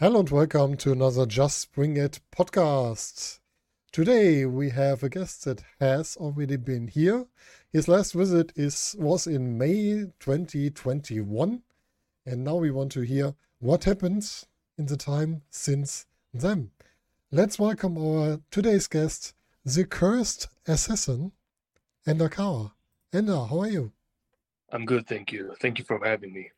Hello and welcome to another Just Bring It podcast. Today we have a guest that has already been here. His last visit is was in May 2021, and now we want to hear what happened in the time since then. Let's welcome our today's guest, the cursed assassin, Ender Kara. Ender, how are you? I'm good, thank you. Thank you for having me.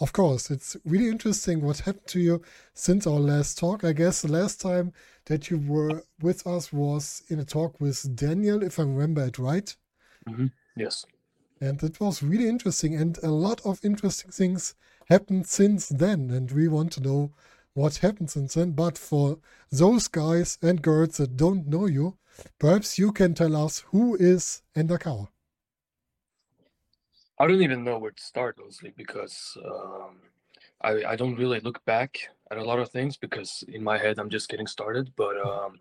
Of course, it's really interesting what happened to you since our last talk. I guess the last time that you were with us was in a talk with Daniel, if I remember it right. Mm-hmm. Yes. And it was really interesting, and a lot of interesting things happened since then. And we want to know what happened since then. But for those guys and girls that don't know you, perhaps you can tell us who is Ender. I don't even know where to start, honestly, because um, I I don't really look back at a lot of things because in my head I'm just getting started. But um,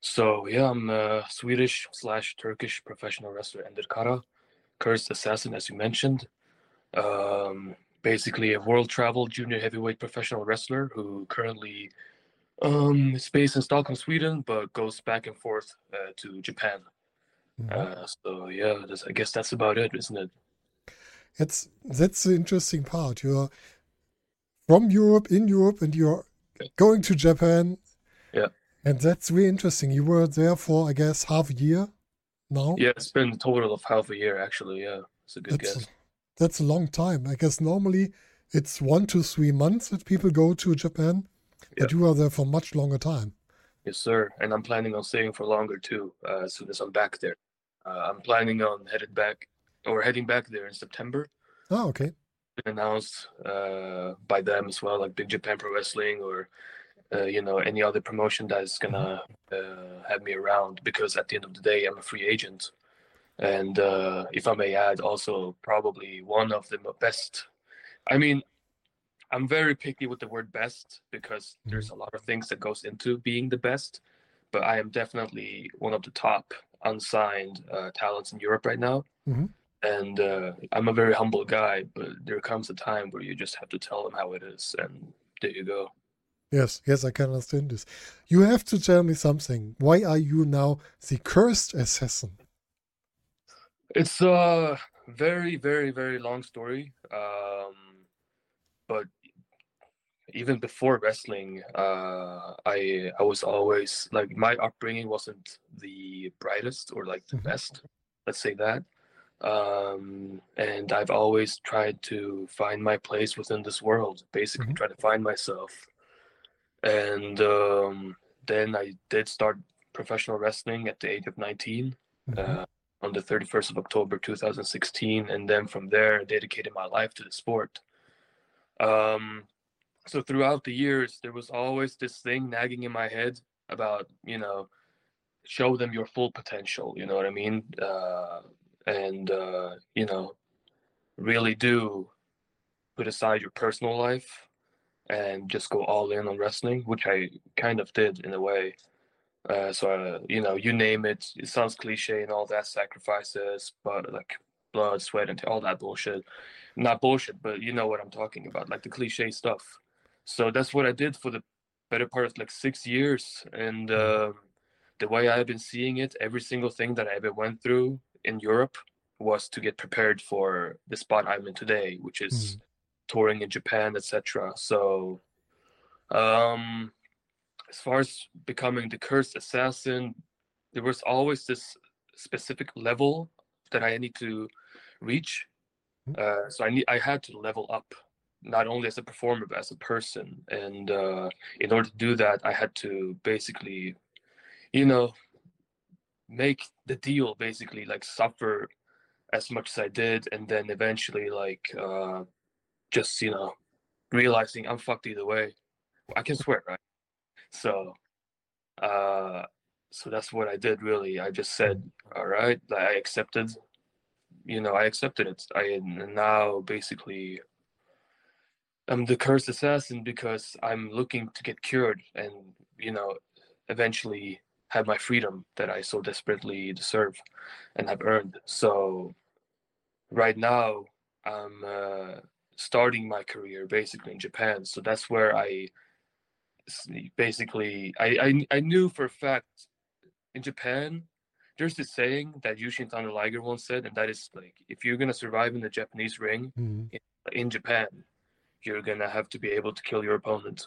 so yeah, I'm a Swedish slash Turkish professional wrestler, Ender Kara, cursed assassin, as you mentioned. Um, basically, a world travel junior heavyweight professional wrestler who currently um, is based in Stockholm, Sweden, but goes back and forth uh, to Japan. Mhm. Uh, so yeah, I guess that's about it, isn't it? It's that's the interesting part. You're from Europe, in Europe, and you're going to Japan. Yeah. And that's really interesting. You were there for, I guess, half a year now. Yeah, it's been a total of half a year actually. Yeah, it's a good That's guess. that's a long time. I guess normally it's one to three months that people go to Japan, but you are there for much longer time. Yes, sir. And I'm planning on staying for longer too. Uh, as soon as I'm back there, uh, I'm planning on headed back or heading back there in September. Oh, okay. Been announced uh, by them as well, like Big Japan Pro Wrestling or uh, you know any other promotion that is gonna uh, have me around. Because at the end of the day, I'm a free agent, and uh, if I may add, also probably one of the best. I mean, I'm very picky with the word best because there's a lot of things that goes into being the best, but I am definitely one of the top unsigned uh, talents in Europe right now. Mhm. And uh, I'm a very humble guy, but there comes a time where you just have to tell them how it is, and there you go. Yes, yes, I can understand this. You have to tell me something. Why are you now the cursed assassin? It's a very, very, very long story. Um, but even before wrestling, uh, I I was always like my upbringing wasn't the brightest or like the Mhm. best. Let's say that. Um, and I've always tried to find my place within this world. Basically, Mhm. try to find myself. And um, then I did start professional wrestling at the age of 19 Mhm. uh, on the 31st of October 2016, and then from there, I dedicated my life to the sport. Um, so throughout the years, there was always this thing nagging in my head about, you know, show them your full potential. You know what I mean? Uh, and uh, you know, really do put aside your personal life and just go all in on wrestling, which I kind of did in a way. Uh, so uh, you know, you name it. It sounds cliche and all that sacrifices, but like blood, sweat, and all that bullshit. Not bullshit, but you know what I'm talking about, like the cliche stuff. So that's what I did for the better part of like six years, and uh, the way I've been seeing it, every single thing that I ever went through in Europe was to get prepared for the spot I'm in today, which is touring in Japan, etc. So, um, as far as becoming the cursed assassin, there was always this specific level that I need to reach. Uh, so I need I had to level up, not only as a performer but as a person. And uh, in order to do that, I had to basically, you know, make the deal basically like suffer as much as I did, and then eventually like uh, just you know realizing I'm fucked either way. I can swear, right? So, uh, so that's what I did. Really, I just said, all right, I accepted. You know, I accepted it. I now basically I'm the cursed assassin because I'm looking to get cured and you know eventually have my freedom that I so desperately deserve and have earned. So right now I'm uh, starting my career basically in Japan. So that's where I basically I, I I knew for a fact in Japan there's this saying that Jushin Thunder Liger once said, and that is like if you're gonna survive in the Japanese ring Mhm. in, in Japan, you're gonna have to be able to kill your opponent.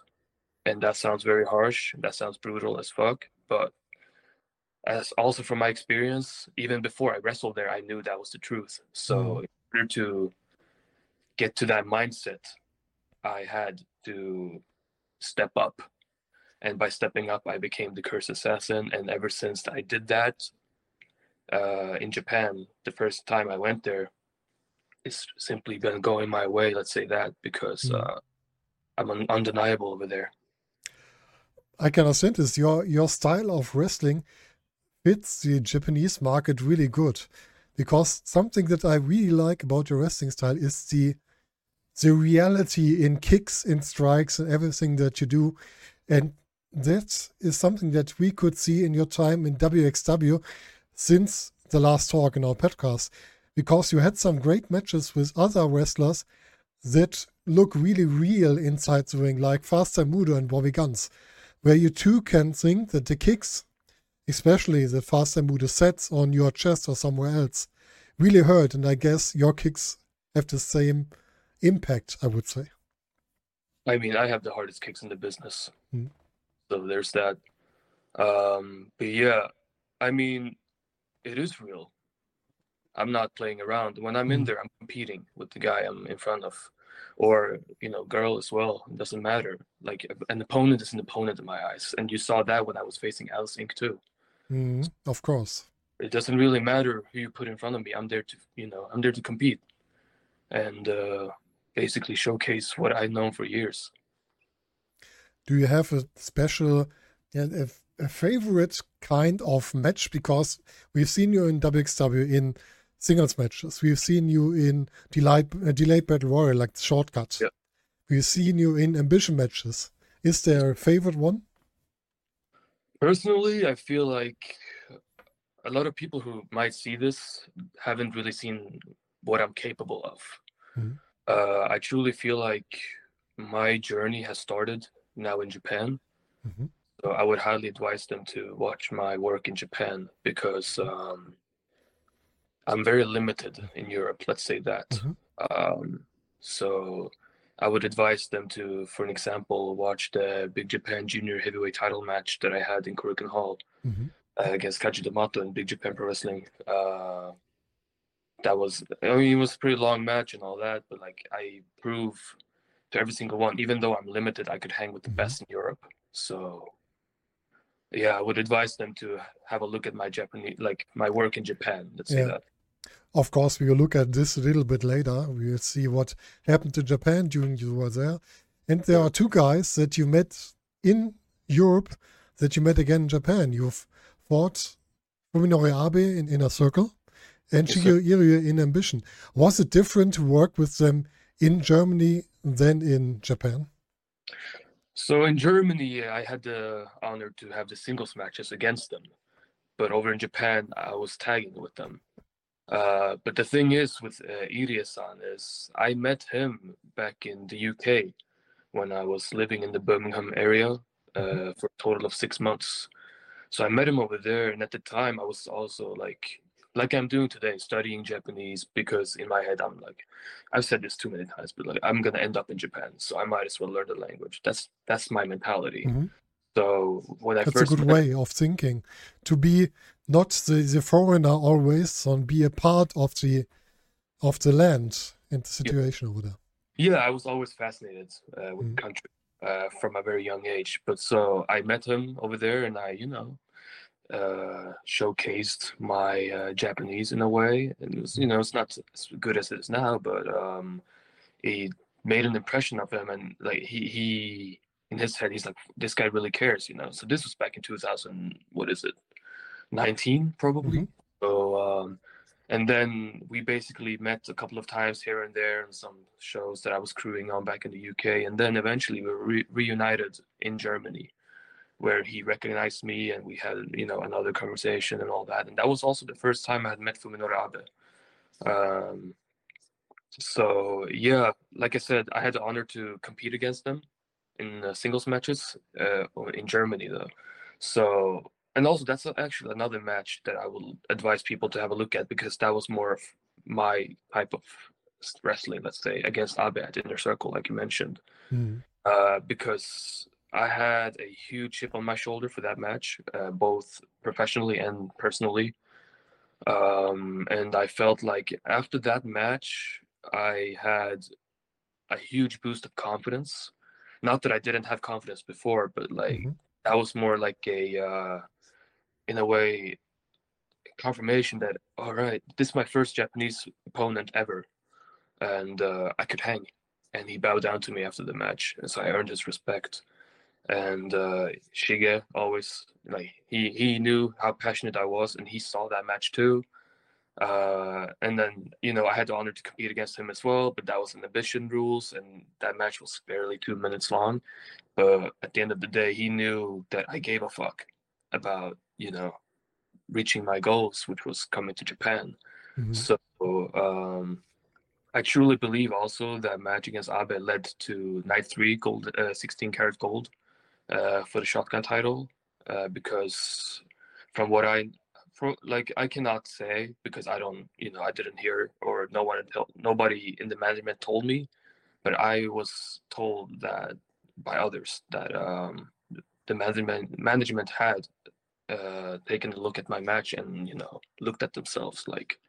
And that sounds very harsh. That sounds brutal as fuck. But as also from my experience, even before I wrestled there, I knew that was the truth. So Mhm. in order to get to that mindset, I had to step up. And by stepping up, I became the curse assassin. And ever since I did that uh, in Japan, the first time I went there, it's simply been going my way. Let's say that because Mm. uh, I'm un- undeniable over there. I can understand this. Your your style of wrestling fits the Japanese market really good, because something that I really like about your wrestling style is the the reality in kicks, in strikes, and everything that you do, and that is something that we could see in your time in WXW since the last talk in our podcast, because you had some great matches with other wrestlers that look really real inside the ring, like Faster Moodo and Bobby Guns where you too can think that the kicks, especially the faster Moodo sets on your chest or somewhere else, really hurt. And I guess your kicks have the same impact, I would say. I mean, I have the hardest kicks in the business. Mm. So there's that. Um, but yeah, I mean, it is real. I'm not playing around. When I'm in Mm. there, I'm competing with the guy I'm in front of, or you know, girl as well. It doesn't matter. Like an opponent is an opponent in my eyes, and you saw that when I was facing Alice Ink too. Mm, of course. It doesn't really matter who you put in front of me. I'm there to, you know, I'm there to compete, and uh, basically showcase what I've known for years. Do you have a special, a, a favorite kind of match? Because we've seen you in WXW in singles matches. We've seen you in delayed, uh, delayed battle royal, like the shortcut. Yeah. We've seen you in ambition matches. Is there a favorite one? Personally, I feel like a lot of people who might see this haven't really seen what I'm capable of. Mhm. Uh, I truly feel like my journey has started now in Japan. Mhm. So I would highly advise them to watch my work in Japan because um, I'm very limited in Europe. Let's say that. Mhm. Um, so I would advise them to, for an example, watch the Big Japan Junior Heavyweight Title match that I had in Korakuen Hall Mhm. uh, against Kaji Tomato in Big Japan Pro Wrestling. Uh, that was, I mean, it was a pretty long match and all that, but like I prove to every single one, even though I'm limited, I could hang with the Mhm. best in Europe. So, yeah, I would advise them to have a look at my Japanese, like my work in Japan. Let's say that. Of course, we will look at this a little bit later. We will see what happened to Japan during you were there. And there are two guys that you met in Europe that you met again in Japan. You've fought Fuminori Abe in Inner Circle and Yes, Shigeru in Ambition. Was it different to work with them in Germany than in Japan? So in Germany, I had the honor to have the singles matches against them, but over in Japan, I was tagging with them. Uh, but the thing is with uh, Irie-san is I met him back in the UK when I was living in the Birmingham area uh, for a total of six months. So I met him over there, and at the time I was also like, like I'm doing today, studying Japanese because in my head I'm like, I've said this too many times, but like I'm gonna end up in Japan, so I might as well learn the language. That's that's my mentality. Mhm. So when I That's a good met, way of thinking. To be not the, the foreigner always, and be a part of the of the land and the situation over there. yeah, I was always fascinated uh, with Mhm. the country uh, from a very young age. But so I met him over there, and I, you know, uh, showcased my uh, Japanese in a way. And it was, you know, it's not as good as it is now, but um, he made an impression of him, and like he he in his head, he's like, this guy really cares, you know. So this was back in 2000. What is it? 19 probably. Mhm. So um, and then we basically met a couple of times here and there in some shows that I was crewing on back in the UK, and then eventually we were re- reunited in Germany. where he recognized me and we had you know another conversation and all that. And that was also the first time I had met Fuminori Abe. Um, so yeah, like I said, I had the honor to compete against them in uh, singles matches uh, in Germany though. So and also that's actually another match that I will advise people to have a look at because that was more of my type of wrestling, let's say, against Abe at Inner Circle, like you mentioned. Mm. Uh, because I had a huge chip on my shoulder for that match, uh, both professionally and personally. Um, and I felt like after that match, I had a huge boost of confidence. Not that I didn't have confidence before, but like hmm that was more like a, uh, in a way, confirmation that all right, this is my first Japanese opponent ever, and uh, I could hang. And he bowed down to me after the match, and so I earned his respect. And uh, Shige always like he he knew how passionate I was, and he saw that match too. Uh, and then you know I had the honor to compete against him as well, but that was an ambition rules, and that match was barely two minutes long. But at the end of the day, he knew that I gave a fuck about you know reaching my goals, which was coming to Japan. hmm So um, I truly believe also that match against Abe led to night three gold, uh, 16 Carat Gold uh, for the shotgun title uh, because from what I for, like I cannot say because I don't you know I didn't hear or no one told, nobody in the management told me, but I was told that by others that um, the management management had uh, taken a look at my match and you know looked at themselves like,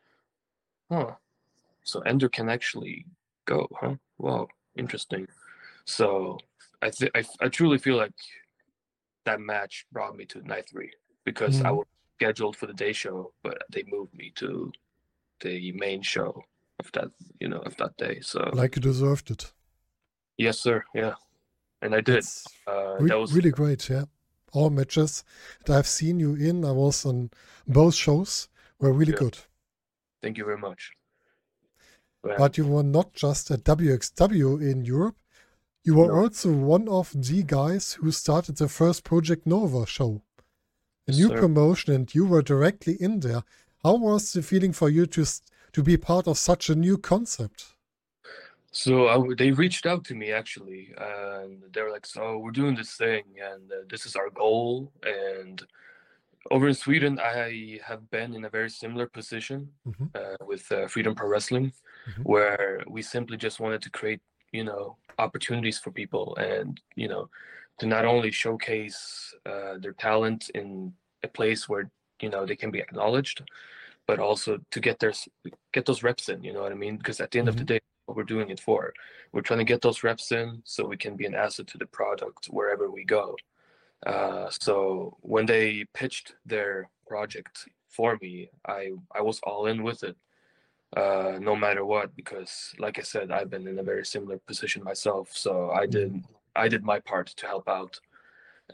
huh, so Ender can actually go, huh? Wow, interesting. So I th- I, I truly feel like that match brought me to night three because I Mhm. was scheduled for the day show, but they moved me to the main show of that you know of that day. So Like you deserved it. yes, sir, yeah, and I did. Uh, re- that was really great, yeah. All matches that I've seen you in, I was on both shows, were really Yeah. good. thank you very much. Yeah. But you were not just at WXW in Europe. You were No. also one of the guys who started the first Project Nova show, a new promotion, and you were directly in there. How was the feeling for you to to be part of such a new concept? So I they reached out to me actually, and they were like, "So we're doing this thing, and uh, this is our goal." And over in Sweden, I have been in a very similar position Mhm. uh, with uh, Freedom Pro Wrestling, Mhm. where we simply just wanted to create, you know, opportunities for people, and you know, to not only showcase uh, their talent in a place where you know they can be acknowledged, but also to get their get those reps in. You know what I mean? Because at the end of the day, what we're doing it for, we're trying to get those reps in so we can be an asset to the product wherever we go. Uh, so when they pitched their project for me, I I was all in with it, uh, no matter what, because like I said, I've been in a very similar position myself. So I did I did my part to help out,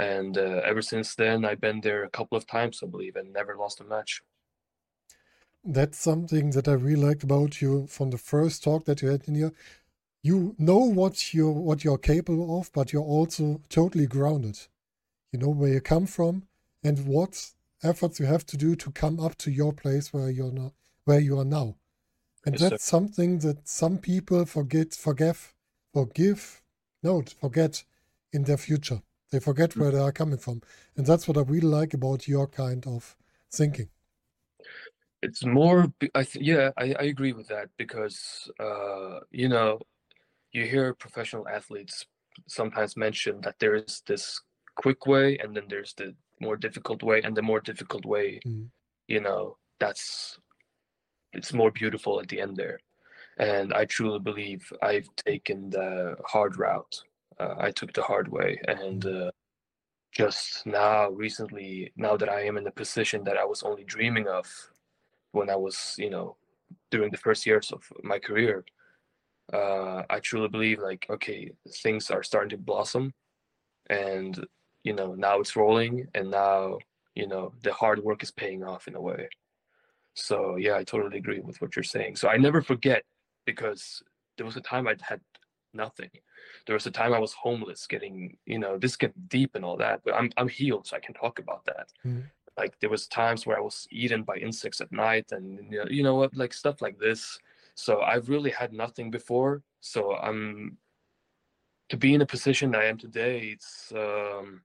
and uh, ever since then, I've been there a couple of times, I believe, and never lost a match. That's something that I really liked about you from the first talk that you had in here. You know what you're what you're capable of, but you're also totally grounded. You know where you come from and what efforts you have to do to come up to your place where you're now, where you are now. And Yes, sir. that's something that some people forget, forgive, forgive, no, forget in their future. They forget where they are coming from, and that's what I really like about your kind of thinking. It's more, I th- yeah, I, I agree with that because, uh, you know, you hear professional athletes sometimes mention that there is this quick way and then there's the more difficult way, and the more difficult way, Mm. you know, that's it's more beautiful at the end there. And I truly believe I've taken the hard route. Uh, I took the hard way, and uh, just now, recently, now that I am in the position that I was only dreaming of when I was, you know, during the first years of my career, uh, I truly believe like, okay, things are starting to blossom, and you know, now it's rolling, and now you know the hard work is paying off in a way. So yeah, I totally agree with what you're saying. So I never forget because there was a time I had nothing. There was a time I was homeless, getting you know this get deep and all that, but I'm I'm healed, so I can talk about that. Mhm. Like there was times where I was eaten by insects at night, and you know, you know what, like stuff like this. So I've really had nothing before. So I'm to be in a position I am today. It's um,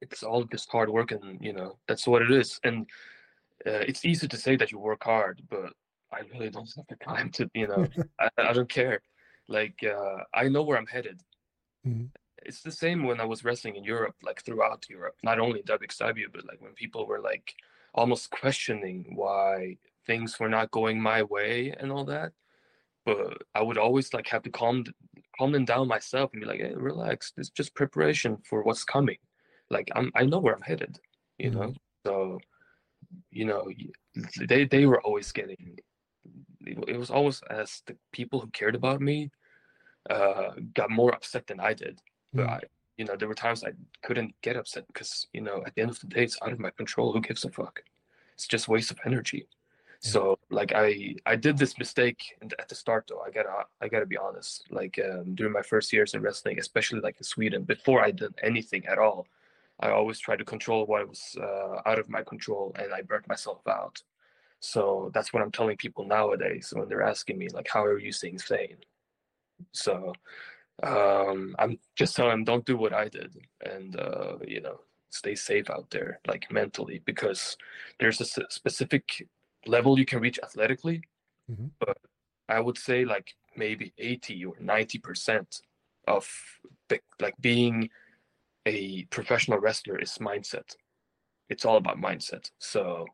it's all just hard work, and you know that's what it is. And uh, it's easy to say that you work hard, but I really don't have the time to, you know, I, I don't care. Like, uh, I know where I'm headed. Mhm. It's the same when I was wrestling in Europe, like throughout Europe, not only WXW, but like when people were like almost questioning why things were not going my way and all that. But I would always like have to calm calm them down myself and be like, hey, relax. It's just preparation for what's coming. Like I'm I know where I'm headed, you Mhm. know. So you know they they were always getting it was always as the people who cared about me uh got more upset than i did but Mm. i you know there were times i couldn't get upset because you know at the end of the day it's out of my control who gives a fuck it's just waste of energy Yeah. so like i i did this mistake at the start though i gotta i gotta be honest like um, during my first years in wrestling especially like in sweden before i did anything at all I always tried to control what was uh, out of my control, and I burnt myself out. So that's what I'm telling people nowadays when they're asking me, like, "How are you staying sane?" So um, I'm just telling them, don't do what I did, and uh, you know, stay safe out there, like mentally, because there's a specific level you can reach athletically, Mhm. but I would say like maybe 80 or 90 percent of like being a professional wrestler is mindset. It's all about mindset. So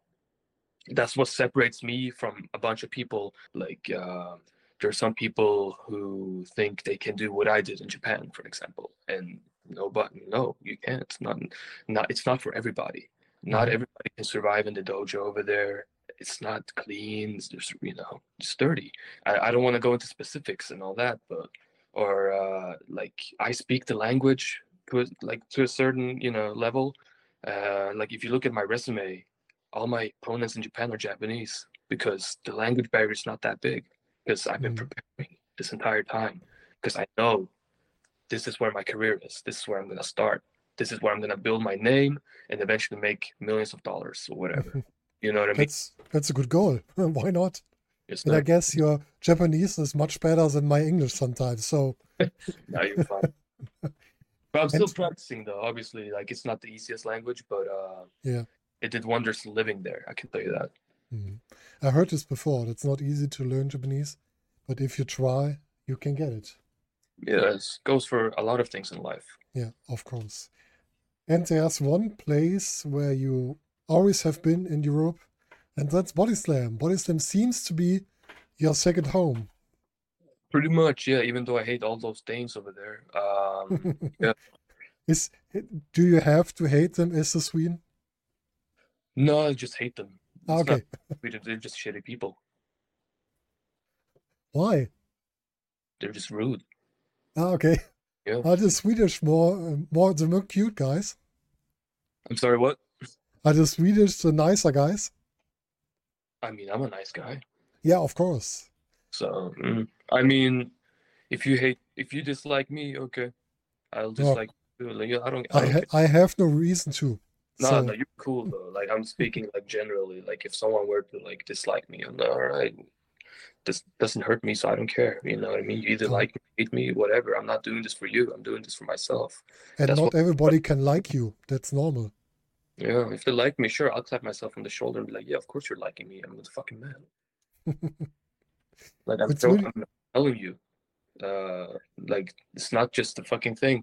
that's what separates me from a bunch of people. Like uh, there are some people who think they can do what I did in Japan, for example, and no, but no, you can't. Not, not. It's not for everybody. Not Mhm. everybody can survive in the dojo over there. It's not clean. It's just you know, it's dirty. I, I don't want to go into specifics and all that, but or uh, like I speak the language to a, like to a certain you know level. Uh, like if you look at my resume, all my opponents in Japan are Japanese because the language barrier is not that big. Because I've been Mm. preparing this entire time. Because I know this is where my career is. This is where I'm gonna start. This is where I'm gonna build my name and eventually make millions of dollars or whatever. You know what I mean? That's that's a good goal. Why not? It's And I guess your Japanese is much better than my English sometimes. So now you're fine. But I'm still And- practicing though. Obviously, like it's not the easiest language, but uh, Yeah. It did wonders living there. I can tell you that. mhm. I heard this before. It's not easy to learn Japanese, but if you try, you can get it. Yeah, it goes for a lot of things in life. Yeah, of course. And there's one place where you always have been in Europe, and that's Body Slam. Body Slam seems to be your second home. Pretty much, yeah. Even though I hate all those Danes over there, um, Yeah. Is do you have to hate them as a Swede? No, I just hate them. It's not- Okay, they're just shitty people. why? They're just rude. Ah, okay. Yeah. Are the Swedish more more the more cute guys? I'm sorry, what? Are the Swedish the nicer guys? I mean, I'm a nice guy. Yeah, of course. So, mm, I mean, if you hate, if you dislike me, okay, I'll No. dislike you. Like, I don't, I I ha I have no reason to. No, So no, you're cool though. Like I'm speaking like generally. Like if someone were to like dislike me, I'm like, all right, this doesn't hurt me, so I don't care. You know what I mean? You either Oh. like me, hate me, whatever. I'm not doing this for you. I'm doing this for myself. and that's not what- everybody can like you. That's normal. Yeah, if they like me, sure, I'll clap myself on the shoulder and be like, yeah, of course you're liking me. I'm the fucking man. Like I'm, really- I'm telling you, uh, like it's not just a fucking thing.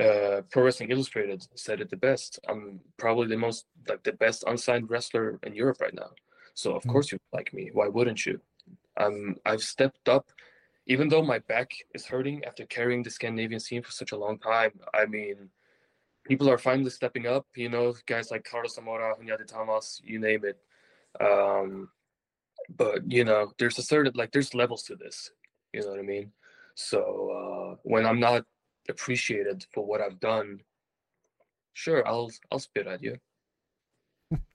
Uh, Pro Wrestling Illustrated said it the best. I'm probably the most like the best unsigned wrestler in Europe right now. So of Mm. course you like me. Why wouldn't you? Um, I've stepped up, even though my back is hurting after carrying the Scandinavian scene for such a long time. I mean, people are finally stepping up. You know, guys like Carlos Zamora, Hunyadi Tamas, you name it. Um, but you know, there's a certain like there's levels to this. You know what I mean? So uh, when I'm not appreciated for what I've done, sure, I'll I'll spit at you.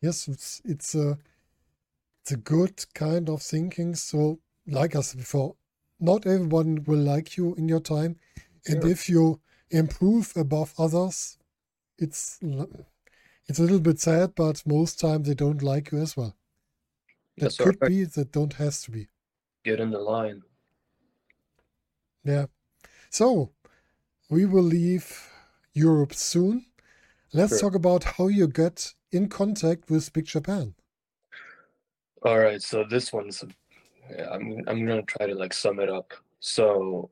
Yes, it's it's a it's a good kind of thinking. So, like I said before, not everyone will like you in your time, and Sure. if you improve above others, it's it's a little bit sad, but most time they don't like you as well. That That's could be, that don't has to be. Get in the line. Yeah. So we will leave Europe soon. Let's Sure. talk about how you get in contact with Big Japan. All right, so this one's yeah, I'm I'm gonna try to like sum it up. So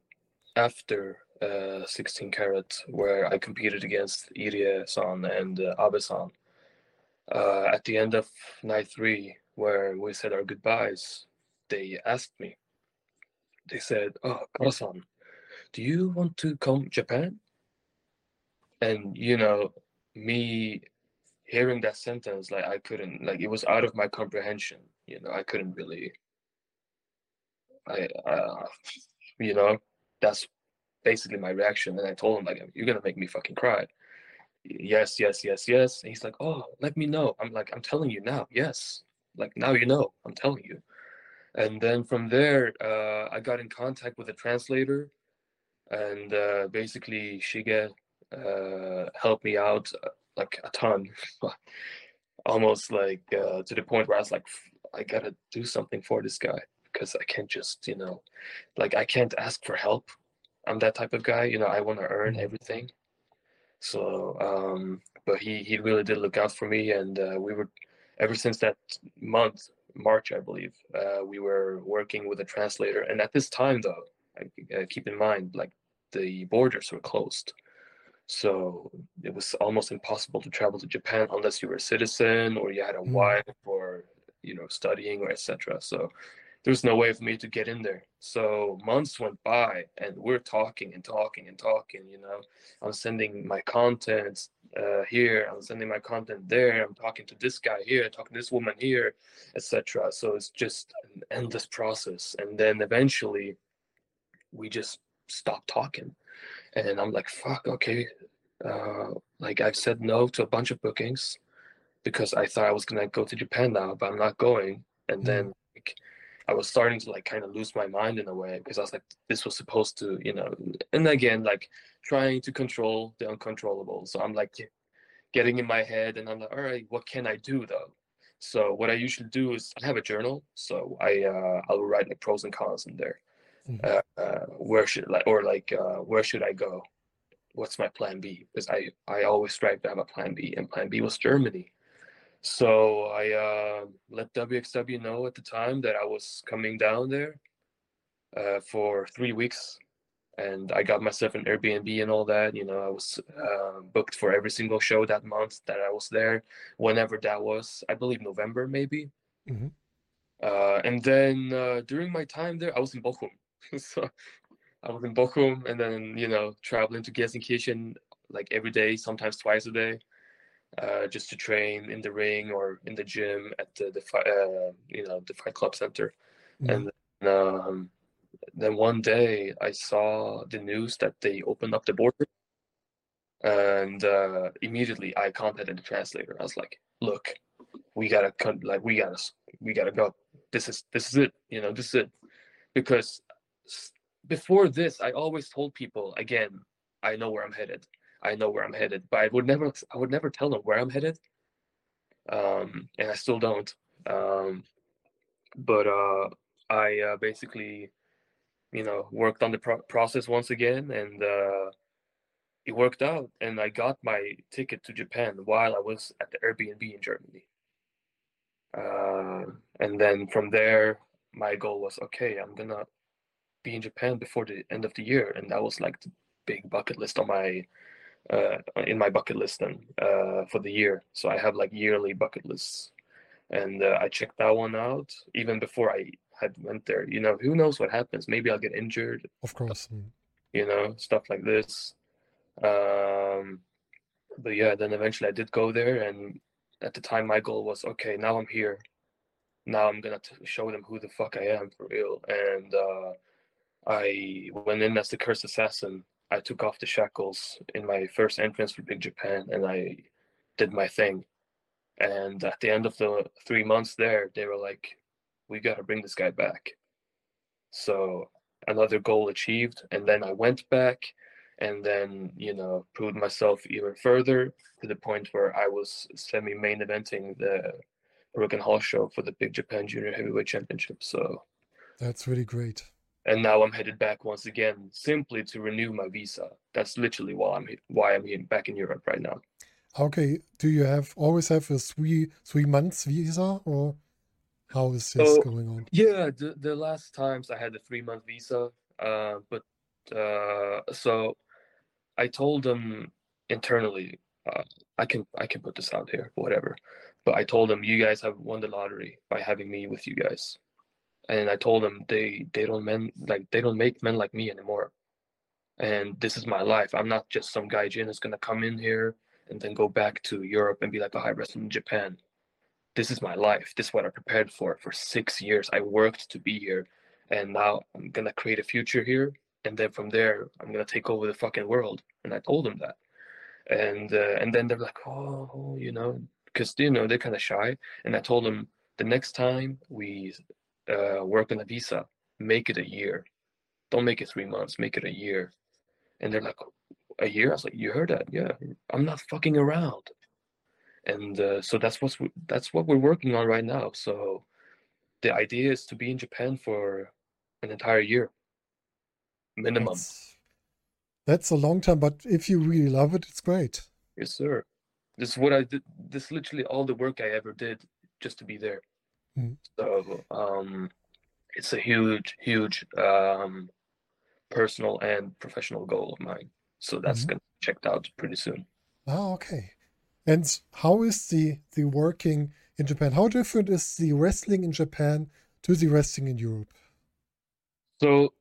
after uh 16 Carat where I competed against Irie-san and uh, Abe-san, uh, at the end of night three where we said our goodbyes, they asked me. They said, "Oh, Kara-san, do you want to come Japan?" And you know, me hearing that sentence, like I couldn't, like it was out of my comprehension. You know, I couldn't really. I, uh, you know, that's basically my reaction. And I told him like, "You're gonna make me fucking cry." Yes, yes, yes, yes. And he's like, "Oh, let me know." I'm like, "I'm telling you now. Yes, like now you know. I'm telling you." And then from there, uh, I got in contact with a translator, and uh, basically Shige uh, helped me out uh, like a ton, almost like uh, to the point where I was like, I gotta do something for this guy because I can't just, you know, like I can't ask for help. I'm that type of guy, you know. I want to earn Mhm. everything. So, um, but he he really did look out for me, and uh, we were ever since that month, March, I believe, uh, we were working with a translator. And at this time, though, I, keep in mind, like the borders were closed. So it was almost impossible to travel to Japan unless you were a citizen or you had a Mm. wife or you know studying or etc. So there was no way for me to get in there. So months went by and we're talking and talking and talking. You know, I'm sending my content uh, here. I'm sending my content there. I'm talking to this guy here. Talking to this woman here, etc. So it's just an endless process. And then eventually, we just stopped talking and I'm like, fuck, okay. Uh, like I've said no to a bunch of bookings because I thought I was gonna go to Japan now, but I'm not going. And then like, I was starting to like kind of lose my mind in a way because I was like, this was supposed to, you know. And again, like trying to control the uncontrollable. So I'm like getting in my head, and I'm like, all right, what can I do though? So what I usually do is I have a journal, so I uh, I'll write like pros and cons in there. Uh, uh, where should like or like uh, where should I go? What's my plan B? Because I I always strive to have a plan B, and plan B was Germany. So I uh, let WXW know at the time that I was coming down there uh, for three weeks, and I got myself an Airbnb and all that. You know, I was uh, booked for every single show that month that I was there, whenever that was. I believe November maybe. Mhm. Uh, and then uh, during my time there, I was in Bochum. so I was in Bochum, and then you know traveling to Gelsenkirchen like every day, sometimes twice a day, uh, just to train in the ring or in the gym at the the fi- uh, you know the Fight Club Center. Mhm. And then, um, then one day I saw the news that they opened up the border, and uh, immediately I contacted the translator. I was like, "Look, we gotta con- like we gotta we gotta go. This is this is it. You know, this is it." Because before this, I always told people again, I know where I'm headed. I know where I'm headed, but I would never I would never tell them where I'm headed. Um, and I still don't. Um, but uh, I uh, basically, you know, worked on the pro- process once again, and uh, it worked out. And I got my ticket to Japan while I was at the Airbnb in Germany. Uh, and then from there, my goal was okay, I'm gonna be in Japan before the end of the year, and that was like the big bucket list on my uh, in my bucket list then uh, for the year. So I have like yearly bucket lists, and uh, I checked that one out even before I had went there. You know, who knows what happens? Maybe I'll get injured. Of course. Mm. You know, stuff like this. Um, but yeah, then eventually I did go there, and at the time my goal was okay. Now I'm here. Now I'm gonna t- show them who the fuck I am for real. And uh, I went in as the cursed assassin. I took off the shackles in my first entrance for Big Japan, and I did my thing. And at the end of the three months there, they were like, "We gotta bring this guy back." So another goal achieved. And then I went back and then, you know, proved myself even further to the point where I was semi main eventing the Korakuen Hall show for the Big Japan Junior Heavyweight Championship. So That's really great. And now I'm headed back once again simply to renew my visa. That's literally why I'm why I'm here back in Europe right now. Okay, do you have always have a three three months visa or how is this So- going on? Yeah, the the last times I had a three month visa, uh, but uh, so I told them internally, uh, I can I can put this out here, whatever. But I told them you guys have won the lottery by having me with you guys, and I told them they they don't men like they don't make men like me anymore, and this is my life. I'm not just some gaijin who's gonna come in here and then go back to Europe and be like a high wrestler in Japan this is my life. This is what I prepared for for six years. I worked to be here, and now I'm gonna create a future here. And then from there, I'm gonna take over the fucking world. And I told them that, and uh, and then they're like, oh, you know, because you know they're kind of shy. And I told them the next time we uh, work on a visa, make it a year. Don't make it three months. Make it a year. And they're like, a year? I was like, you heard that? Yeah, I'm not fucking around and uh, so that's what's that's what we're working on right now so the idea is to be in japan for an entire year minimum That's, that's a long time, but if you really love it, it's great. yes sir this is what i did this is literally all the work i ever did just to be there Mm. so um it's a huge huge um personal and professional goal of mine so that's Mhm. gonna be checked out pretty soon Ah, okay. And how is the the working in Japan? How different is the wrestling in Japan to the wrestling in Europe? So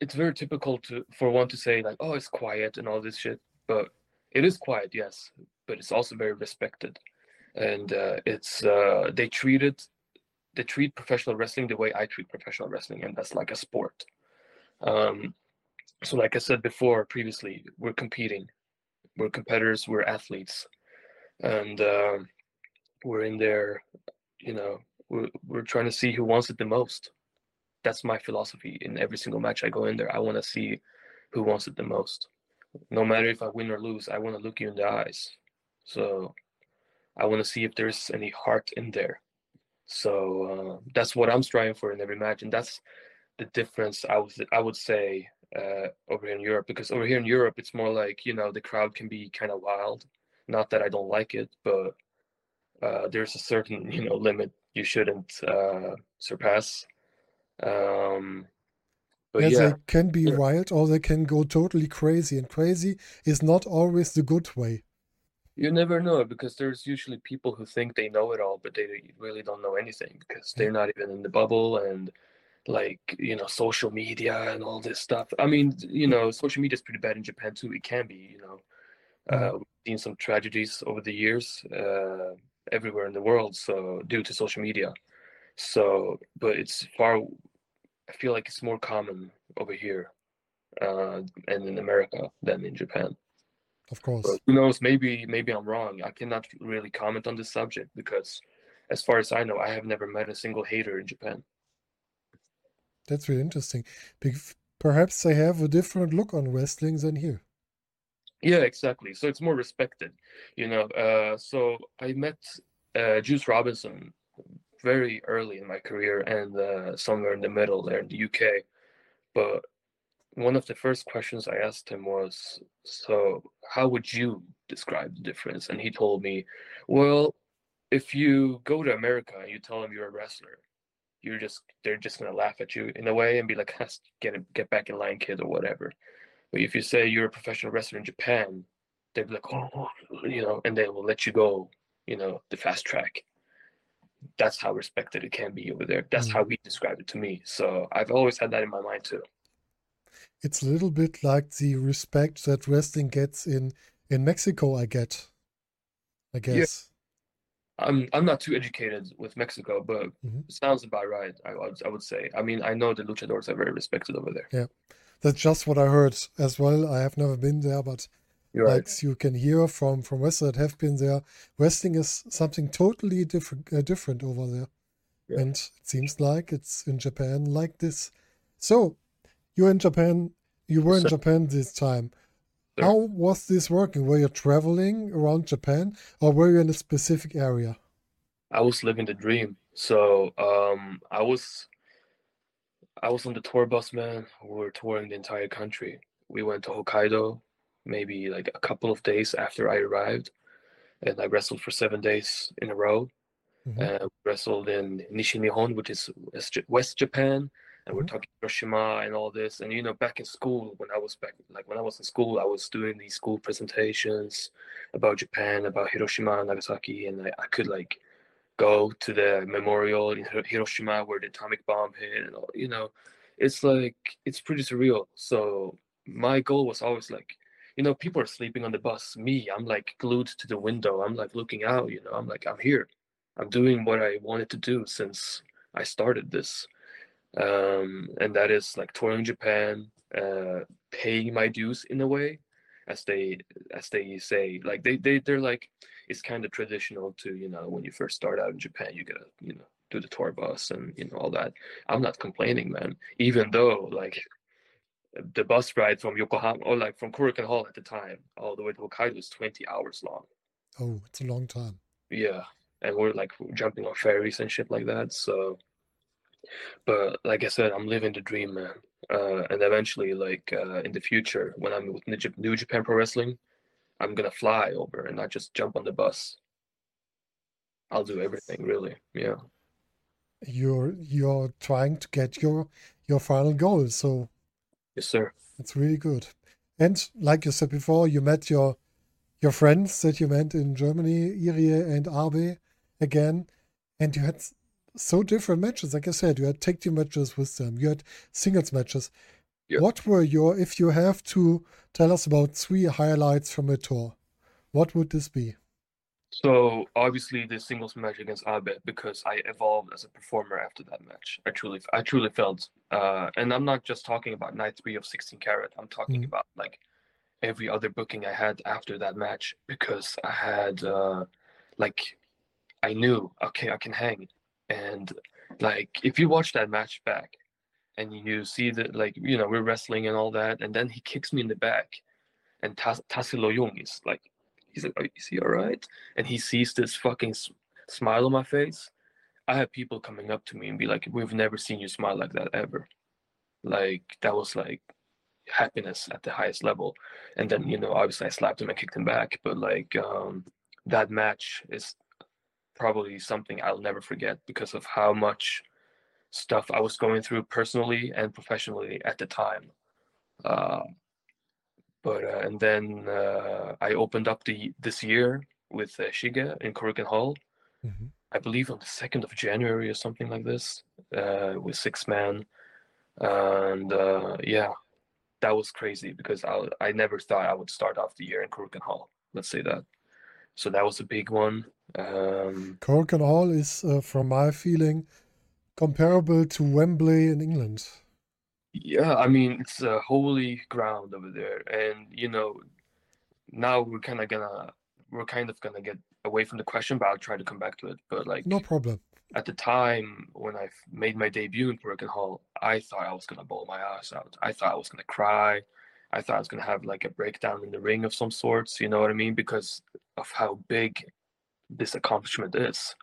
it's very typical to for one to say like, oh, it's quiet and all this shit, but it is quiet, yes, but it's also very respected, and uh, it's uh, they treat it, they treat professional wrestling the way I treat professional wrestling, and that's like a sport. Um, so like I said before previously, we're competing, we're competitors, we're athletes, and um we're in there, you know, we're we're trying to see who wants it the most that's my philosophy in every single match I go in there. I want to see who wants it the most. No matter if I win or lose, I want to look you in the eyes. So I want to see if there's any heart in there. So uh, that's what I'm striving for in every match, and that's the difference. I would I would say uh, over here in Europe because over here in Europe it's more like you know the crowd can be kind of wild. Not that I don't like it, but uh, there's a certain you know limit you shouldn't uh, surpass. Um, but Yes, yeah, they can be Yeah. wild or they can go totally crazy, and crazy is not always the good way. You never know because there's usually people who think they know it all, but they really don't know anything because they're not even in the bubble and like you know social media and all this stuff. I mean, you know, social media is pretty bad in Japan too. It can be, you know, uh, we've seen some tragedies over the years uh, everywhere in the world, so due to social media. So, but it's far. I feel like it's more common over here uh, and in America than in Japan. Of course. But who knows? Maybe maybe I'm wrong. I cannot really comment on this subject because, as far as I know, I have never met a single hater in Japan. That's really interesting. Perhaps they have a different look on wrestling than here. Yeah, exactly. So it's more respected, you know. Uh, so I met uh, Juice Robinson very early in my career and uh, somewhere in the middle there in the UK. But one of the first questions I asked him was, "So how would you describe the difference?" And he told me, "Well, if you go to America and you tell them you're a wrestler, you're just they're just gonna laugh at you in a way and be like, get it, get back in line, kid, or whatever." But if you say you're a professional wrestler in Japan, they'd be like, oh, you know, and they will let you go, you know, the fast track. That's how respected it can be over there. That's Mm. how he described it to me. So I've always had that in my mind too. It's a little bit like the respect that wrestling gets in in Mexico, I get. I guess. Yeah. I'm I'm not too educated with Mexico, but Mhm. it sounds about right. I would I would say. I mean, I know the luchadors are very respected over there. Yeah, that's just what I heard as well. I have never been there, but You're like you can hear from from wrestlers that have been there, wrestling is something totally different uh, different over there. Yeah. And it seems like it's in Japan like this. So, you're in Japan. You were in Sir. Japan this time. Sir. How was this working? Were you traveling around Japan, or were you in a specific area? I was living the dream. So um, I was I was on the tour bus, man. We were touring the entire country. We went to Hokkaido, maybe like a couple of days after I arrived, and I wrestled for seven days in a row. Mhm. And wrestled in Nishinihon, which is West Japan, and we're Mhm. talking Hiroshima and all this. And you know, back in school, when I was back, like when I was in school, I was doing these school presentations about Japan, about Hiroshima and Nagasaki, and I, I could like go to the memorial in Hiroshima where the atomic bomb hit, and all, you know, it's like it's pretty surreal. So my goal was always like, you know, people are sleeping on the bus. Me, I'm like glued to the window. I'm like looking out. You know, I'm like I'm here. I'm doing what I wanted to do since I started this, um, and that is like touring Japan, uh, paying my dues in a way, as they as they say. Like they they they're like it's kind of traditional to you know when you first start out in Japan, you gotta you know do the tour bus and you know all that. I'm not complaining, man. Even though like the bus ride from Yokohama or like from Korakuen Hall at the time all the way to Hokkaido is 20 hours long. Oh, it's a long time. Yeah, and we're like jumping on ferries and shit like that. So, but like I said, I'm living the dream, man. Uh, and eventually, like uh, in the future, when I'm with New Japan Pro Wrestling, I'm gonna fly over and not just jump on the bus. I'll do everything, really. Yeah. You're you're trying to get your your final goal, so Yes, sir. it's really good. And like you said before, you met your your friends that you met in Germany, Irie and Abe, again, and you had so different matches. Like I said, you had tag team matches with them, you had singles matches. Yeah. What were your, if you have to tell us about three highlights from a tour, what would this be? So obviously the singles match against Abe because I evolved as a performer after that match. I truly, I truly felt, uh, and I'm not just talking about night three of 16 Carat. I'm talking Mm. about like every other booking I had after that match because I had, uh, like, I knew okay I can hang, and like if you watch that match back, and you see that like you know we're wrestling and all that, and then he kicks me in the back, and Tas- Tassilo Jung is like, he's like, "Are- is he all right? And he sees this fucking s- smile on my face. I had people coming up to me and be like, "We've never seen you smile like that ever." Like that was like happiness at the highest level. And then you know, obviously, I slapped him and kicked him back. But like um, that match is probably something I'll never forget because of how much stuff I was going through personally and professionally at the time. Uh, but uh, and then uh, I opened up the this year with uh, Shige in Korakuen Hall. Mhm. I believe on the second of January or something like this, uh, with six man, and uh, yeah, that was crazy because I I never thought I would start off the year in Korakuen Hall. Let's say that. So that was a big one. Um, Cork Hall is, uh, from my feeling, comparable to Wembley in England. Yeah, I mean it's a holy ground over there, and you know, now we're kind of gonna we're kind of gonna get away from the question, but I'll try to come back to it. But like No problem. at the time when I made my debut in Korakuen Hall, I thought I was gonna bowl my ass out. I thought I was gonna cry. I thought I was gonna have like a breakdown in the ring of some sorts. You know what I mean? Because of how big this accomplishment is.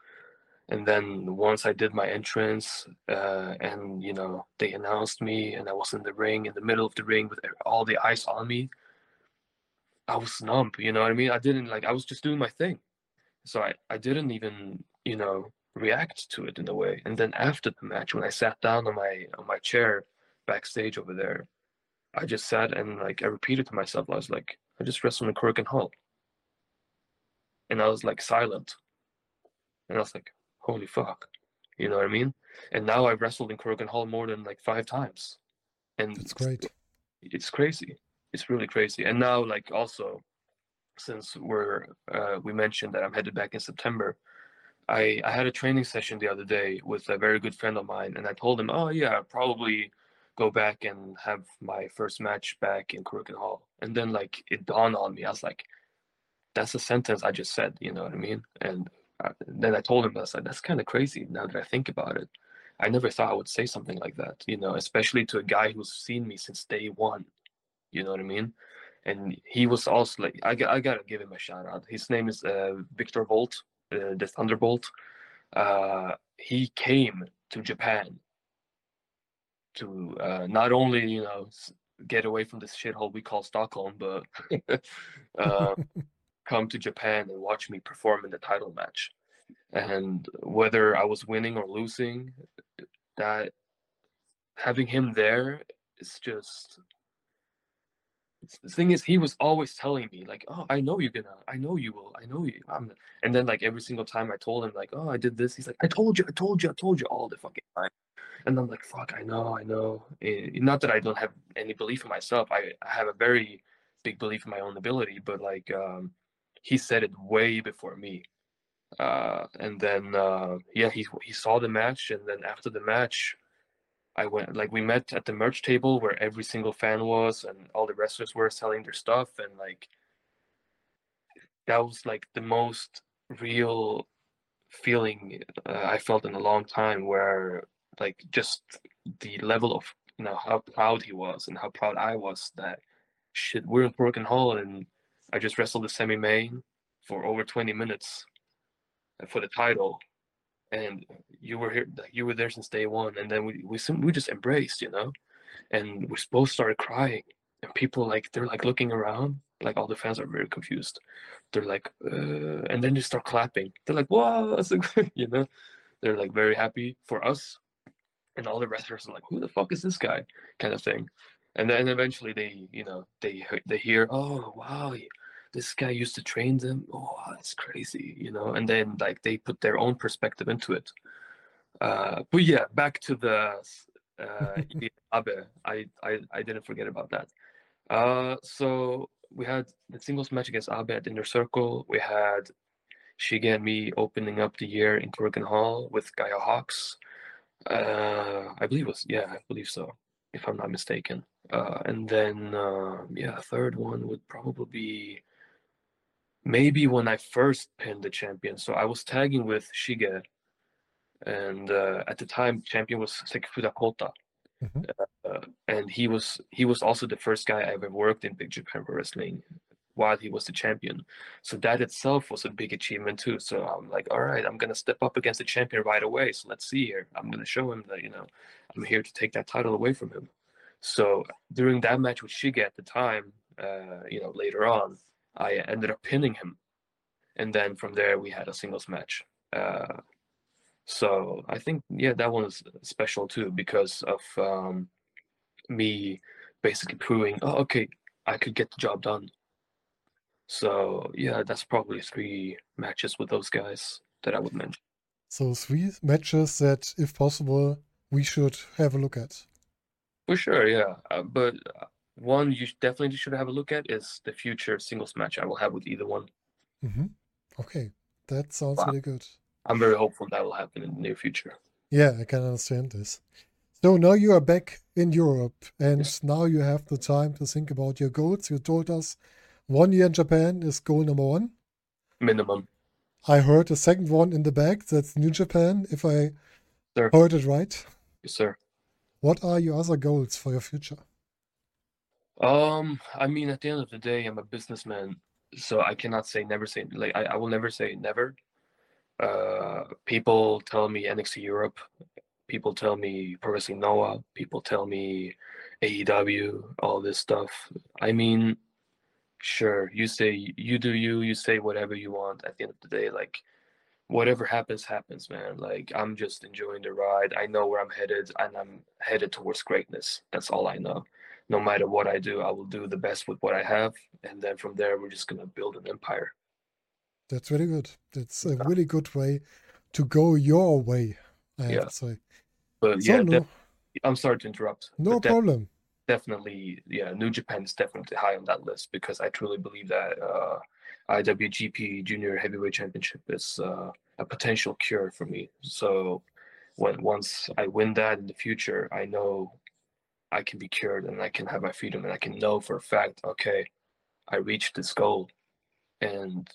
And then once I did my entrance, uh, and you know they announced me, and I was in the ring, in the middle of the ring with all the ice on me. I was numb. You know what I mean? I didn't like. I was just doing my thing, so I I didn't even you know react to it in a way. And then after the match, when I sat down on my on my chair backstage over there, I just sat and like I repeated to myself, I was like, I just wrestled in and Hall. And I was like silent. And I was like, holy fuck. You know what I mean? And now I've wrestled in Korakuen Hall more than like five times. And That's great. it's crazy. It's really crazy. And now, like, also, since we're uh, we mentioned that I'm headed back in September, I I had a training session the other day with a very good friend of mine, and I told him, oh yeah, I'll probably go back and have my first match back in Korakuen Hall. And then like it dawned on me, I was like, that's a sentence I just said. You know what I mean? And uh, then I told him, I like, that's kind of crazy now that I think about it. I never thought I would say something like that, you know, especially to a guy who's seen me since day one. You know what I mean? And he was also like, I, I gotta give him a shout out. His name is uh, Victor Volt, uh, the Thunderbolt. Uh, he came to Japan to uh, not only, you know, get away from this shithole we call Stockholm, but uh, come to Japan and watch me perform in the title match. And whether I was winning or losing, that having him there is just the thing is he was always telling me like oh i know you're gonna i know you will i know you I'm, and then like every single time i told him like oh i did this he's like i told you i told you i told you all the fucking time and i'm like fuck i know i know eh, not that i don't have any belief in myself i, I have a very big belief in my own ability but like um, he said it way before me. Uh, and then uh, yeah he, he saw the match and then after the match I went like we met at the merch table where every single fan was and all the wrestlers were selling their stuff and like that was like the most real feeling uh, I felt in a long time where like just the level of you know how proud he was and how proud I was that shit we're in Korakuen Hall and I just wrestled the semi main for over 20 minutes for the title. And you were here you were there since day one. And then we we, we just embraced you know? And we both started crying. And people like they're like looking around. Like all the fans are very confused. They're like uh, and then they start clapping. They're like whoa that's a good, you know? They're like very happy for us. And all the wrestlers are like who the fuck is this guy? kind of thing. And then eventually they you know they they hear oh wow this guy used to train them. Oh, that's crazy, you know. And then like they put their own perspective into it. Uh, but yeah, back to the uh, Abe. I, I I didn't forget about that. Uh, so we had the singles match against Abe at Inner Circle. We had Shige and me opening up the year in Korakuen Hall with Gaia Hawks. Uh, I believe it was yeah, I believe so, if I'm not mistaken. Uh, and then uh, yeah, third one would probably be maybe when I first pinned the champion. So I was tagging with Shige, and uh, at the time, champion was Sekifuda Kota. Mm-hmm. Uh, and he was he was also the first guy I ever worked in Big Japan Wrestling while he was the champion. So that itself was a big achievement too. So I'm like, all right, I'm gonna step up against the champion right away. So let's see here. I'm gonna show him that you know I'm here to take that title away from him. So during that match with Shige at the time, uh, you know, later on, I ended up pinning him, and then from there we had a singles match. Uh, so I think yeah, that one was special too because of um, me basically proving, oh okay, I could get the job done. So yeah, that's probably three matches with those guys that I would mention. So three matches that, if possible, we should have a look at. For sure, yeah. Uh, but one you definitely should have a look at is the future singles match I will have with either one. Mm-hmm. Okay, that sounds wow. really good. I'm very hopeful that will happen in the near future. Yeah, I can understand this. So now you are back in Europe, and yes. now you have the time to think about your goals. You told us one year in Japan is goal number one. Minimum. I heard a second one in the back. That's New Japan, if I sir. heard it right. Yes, sir. What are your other goals for your future? Um, I mean, at the end of the day, I'm a businessman, so I cannot say never say like I, I will never say never. Uh, people tell me NXT Europe, people tell me Pro Wrestling Noah, people tell me AEW, all this stuff. I mean, sure, you say you do you, you say whatever you want. At the end of the day, like whatever happens, happens, man. Like I'm just enjoying the ride. I know where I'm headed, and I'm headed towards greatness. That's all I know no matter what I do, I will do the best with what I have, and then from there, we're just gonna build an empire. That's very good. That's a really good way to go your way. I have yeah. to say. But so, yeah, no, def- I'm sorry to interrupt. No def- problem. Definitely, yeah, New Japan is definitely high on that list because I truly believe that uh, IWGP Junior Heavyweight Championship is uh, a potential cure for me. So when once I win that in the future, I know I can be cured and I can have my freedom and I can know for a fact, okay, I reached this goal. And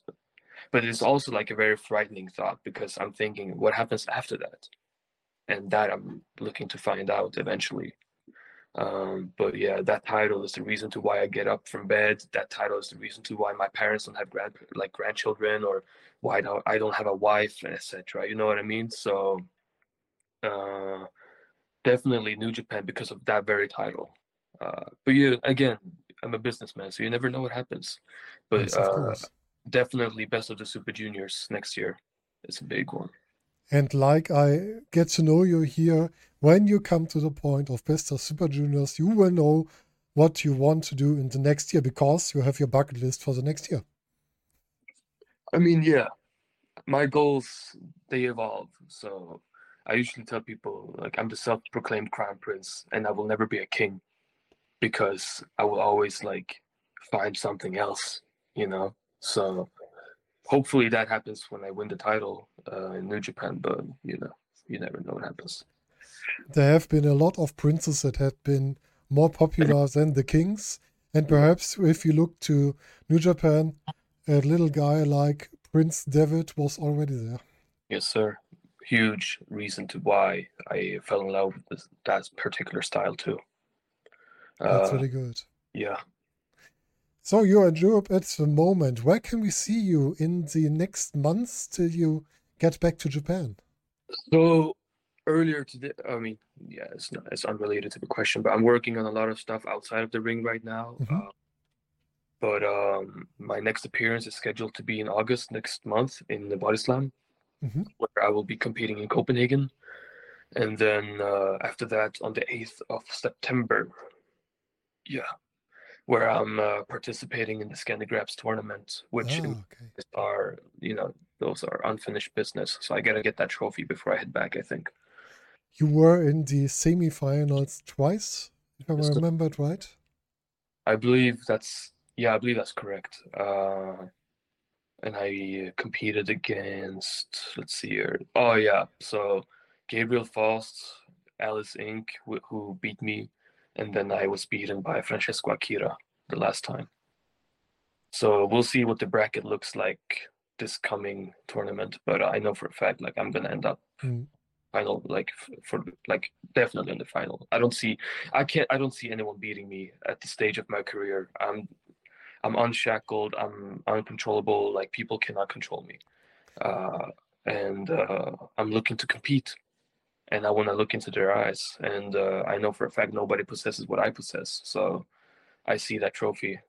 but it's also like a very frightening thought because I'm thinking, what happens after that? and that I'm looking to find out eventually. Um, but yeah, that title is the reason to why I get up from bed. That title is the reason to why my parents don't have grand like grandchildren or why I don't, I don't have a wife, and etc. You know what I mean? So uh, definitely New Japan because of that very title. Uh, but yeah, again, I'm a businessman, so you never know what happens. But Yes, uh, definitely best of the Super Juniors next year. It's a big one. And like I get to know you here, when you come to the point of Best of Super Juniors, you will know what you want to do in the next year because you have your bucket list for the next year. I mean, yeah, my goals they evolve. So I usually tell people like I'm the self-proclaimed crown prince, and I will never be a king because I will always like find something else, you know. So hopefully that happens when I win the title uh, in New Japan, but you know, you never know what happens. There have been a lot of princes that had been more popular than the kings. And perhaps if you look to New Japan, a little guy like Prince Devitt was already there. Yes, sir. Huge reason to why I fell in love with this, that particular style too. That's Uh, really good. yeah. So you're in Europe at the moment. Where can we see you in the next months till you get back to Japan? So earlier today, I mean, yeah, it's not, it's unrelated to the question, but I'm working on a lot of stuff outside of the ring right now. Mhm. Uh, but um, my next appearance is scheduled to be in August next month in the Body Slam, Mhm. where I will be competing in Copenhagen, and then uh, after that on the eighth of September, yeah, where I'm uh, participating in the Scandinavian tournament, which Ah, okay. are you know those are unfinished business. So I gotta get that trophy before I head back. I think. You were in the semi-finals twice, if I remember it right. I believe that's yeah, I believe that's correct. Uh, and I competed against let's see here. Oh yeah, so Gabriel Faust, Alice Ink, who, beat me, and then I was beaten by Francesco Akira the last time. So we'll see what the bracket looks like this coming tournament. But I know for a fact, like I'm gonna end up Mm. final, like for like definitely in the final. I don't see, I can't, I don't see anyone beating me at the stage of my career. I'm, I'm unshackled. I'm uncontrollable. Like people cannot control me, uh, and uh, I'm looking to compete. And I want to look into their eyes, and uh, I know for a fact nobody possesses what I possess. So, I see that trophy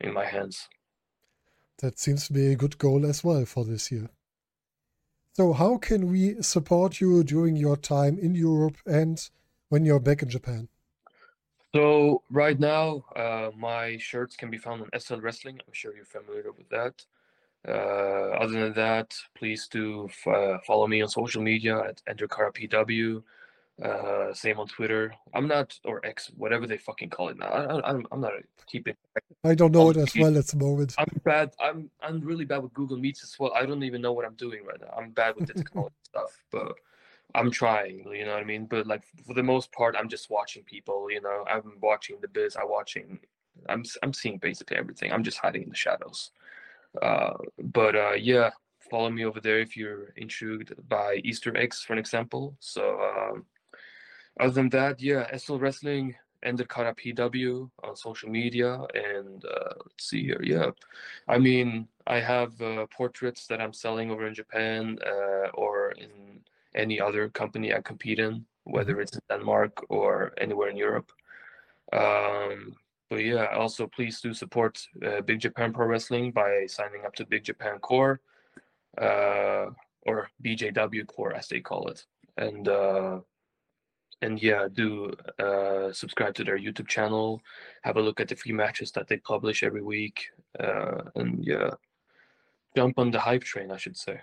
in my hands. That seems to be a good goal as well for this year. So, how can we support you during your time in Europe and when you're back in Japan? So right now, uh, my shirts can be found on SL Wrestling. I'm sure you're familiar with that. Uh, other than that, please do f- uh, follow me on social media at EnderKaraPW. Uh, same on Twitter. I'm not or X, whatever they fucking call it now. I, I, I'm I'm not keeping. I don't know it as well at the moment. I'm bad. I'm I'm really bad with Google Meets as well. I don't even know what I'm doing right now. I'm bad with the technology stuff, but I'm trying. You know what I mean? But like for the most part, I'm just watching people. You know, I'm watching the biz. I'm watching. I'm I'm seeing basically everything. I'm just hiding in the shadows. Uh, but uh, yeah, follow me over there if you're intrigued by Easter eggs, for an example. So um, other than that, yeah, SL Wrestling Kara PW on social media, and uh, let's see here, yeah. I mean, I have uh, portraits that I'm selling over in Japan uh, or in any other company I compete in, whether it's in Denmark or anywhere in Europe. Um, but yeah, also please do support uh, Big Japan Pro Wrestling by signing up to Big Japan Core uh, or BJW Core as they call it, and uh, and yeah, do uh, subscribe to their YouTube channel. Have a look at the free matches that they publish every week, uh, and yeah, jump on the hype train, I should say.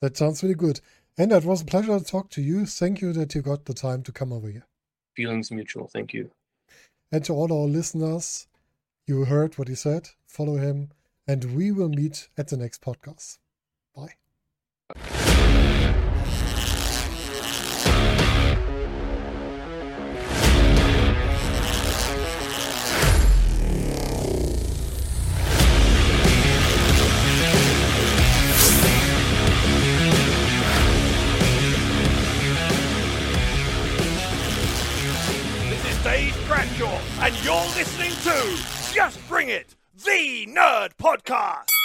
That sounds really good. And it was a pleasure to talk to you. Thank you that you got the time to come over here. Feelings mutual. Thank you. And to all our listeners, you heard what he said. Follow him, and we will meet at the next podcast. Bye. Bradshaw, and you're listening to Just Bring It, the Nerd Podcast.